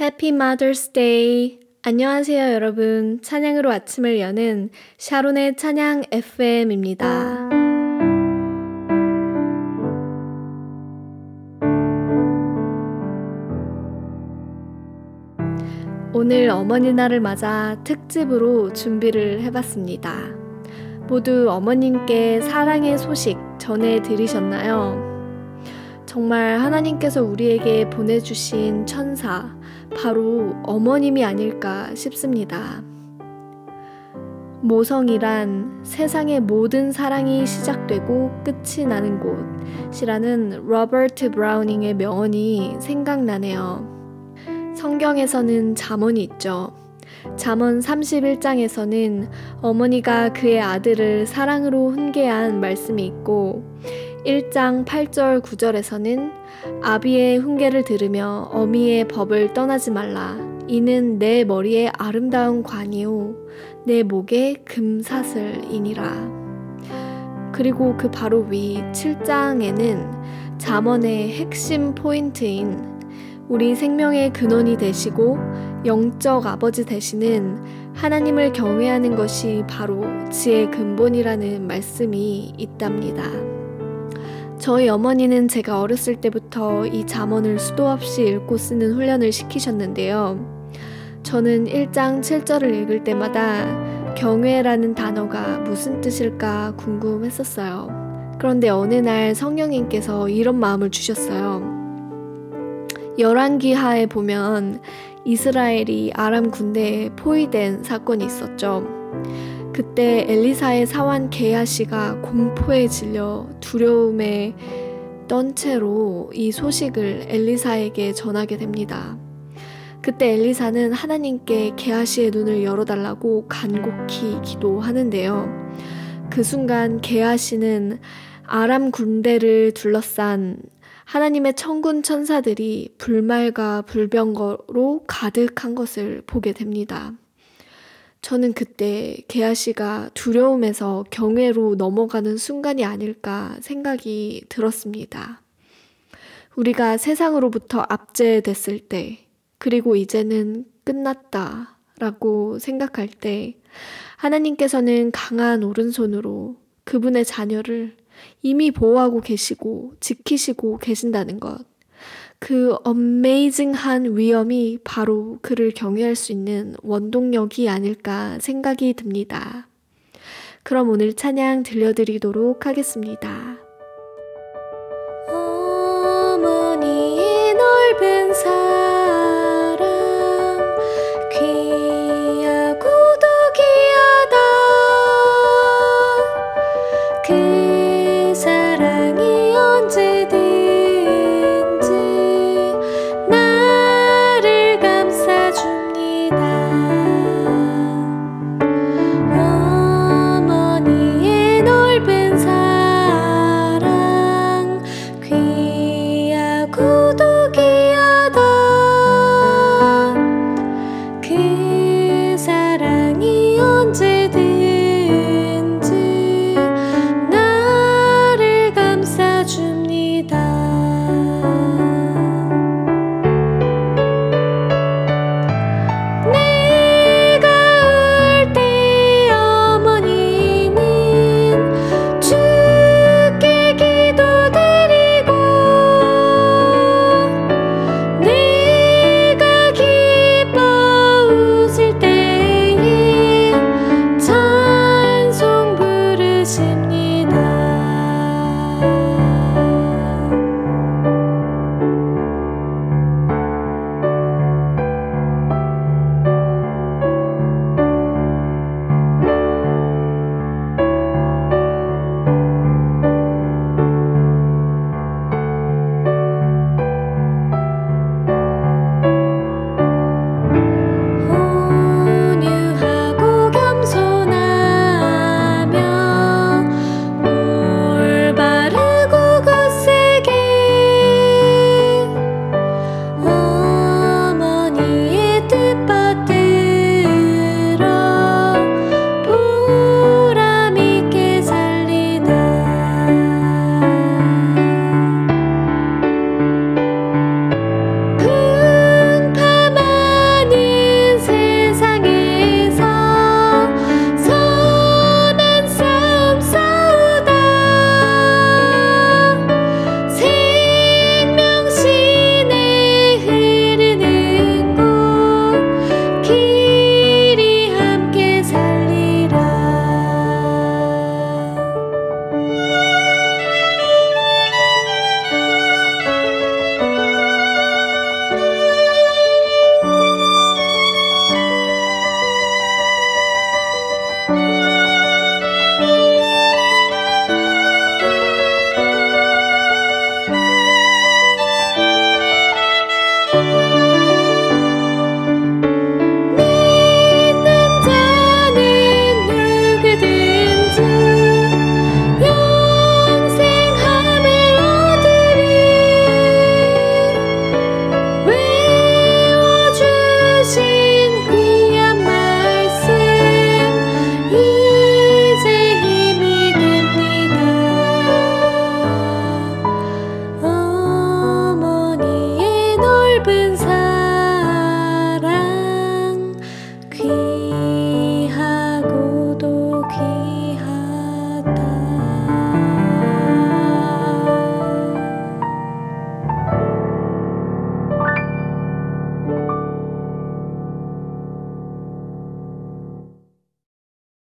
Happy Mother's Day. 안녕하세요, 여러분. 찬양으로 아침을 여는 샤론의 찬양 FM입니다. 오늘 어머니 날을 맞아 특집으로 준비를 해봤습니다. 모두 어머님께 사랑의 소식 전해드리셨나요? 정말 하나님께서 우리에게 보내주신 천사, 바로 어머님이 아닐까 싶습니다. 모성이란 세상의 모든 사랑이 시작되고 끝이 나는 곳이라는 로버트 브라우닝의 명언이 생각나네요. 성경에서는 잠언이 있죠. 잠언 31장에서는 어머니가 그의 아들을 사랑으로 훈계한 말씀이 있고 1장 8절 9절에서는 아비의 훈계를 들으며 어미의 법을 떠나지 말라. 이는 내 머리에 아름다운 관이요 내 목에 금사슬이니라. 그리고 그 바로 위 7장에는 잠언의 핵심 포인트인 우리 생명의 근원이 되시고 영적 아버지 되시는 하나님을 경외하는 것이 바로 지의 근본이라는 말씀이 있답니다. 저희 어머니는 제가 어렸을 때부터 이 잠언을 수도 없이 읽고 쓰는 훈련을 시키셨는데요. 저는 1장 7절을 읽을 때마다 경외라는 단어가 무슨 뜻일까 궁금했었어요. 그런데 어느 날 성령님께서 이런 마음을 주셨어요. 열왕기하에 보면 이스라엘이 아람 군대에 포위된 사건이 있었죠. 그때 엘리사의 사환 게하시가 공포에 질려 두려움에 떤 채로 이 소식을 엘리사에게 전하게 됩니다. 그때 엘리사는 하나님께 게하시의 눈을 열어달라고 간곡히 기도하는데요. 그 순간 게하시는 아람 군대를 둘러싼 하나님의 천군 천사들이 불말과 불병거로 가득한 것을 보게 됩니다. 저는 그때 개아 씨가 두려움에서 경외로 넘어가는 순간이 아닐까 생각이 들었습니다. 우리가 세상으로부터 압제됐을 때, 그리고 이제는 끝났다 라고 생각할 때, 하나님께서는 강한 오른손으로 그분의 자녀를 이미 보호하고 계시고 지키시고 계신다는 것. 그 어메이징한 위엄이 바로 그를 경외할 수 있는 원동력이 아닐까 생각이 듭니다. 그럼 오늘 찬양 들려드리도록 하겠습니다. 어머니 넓은 사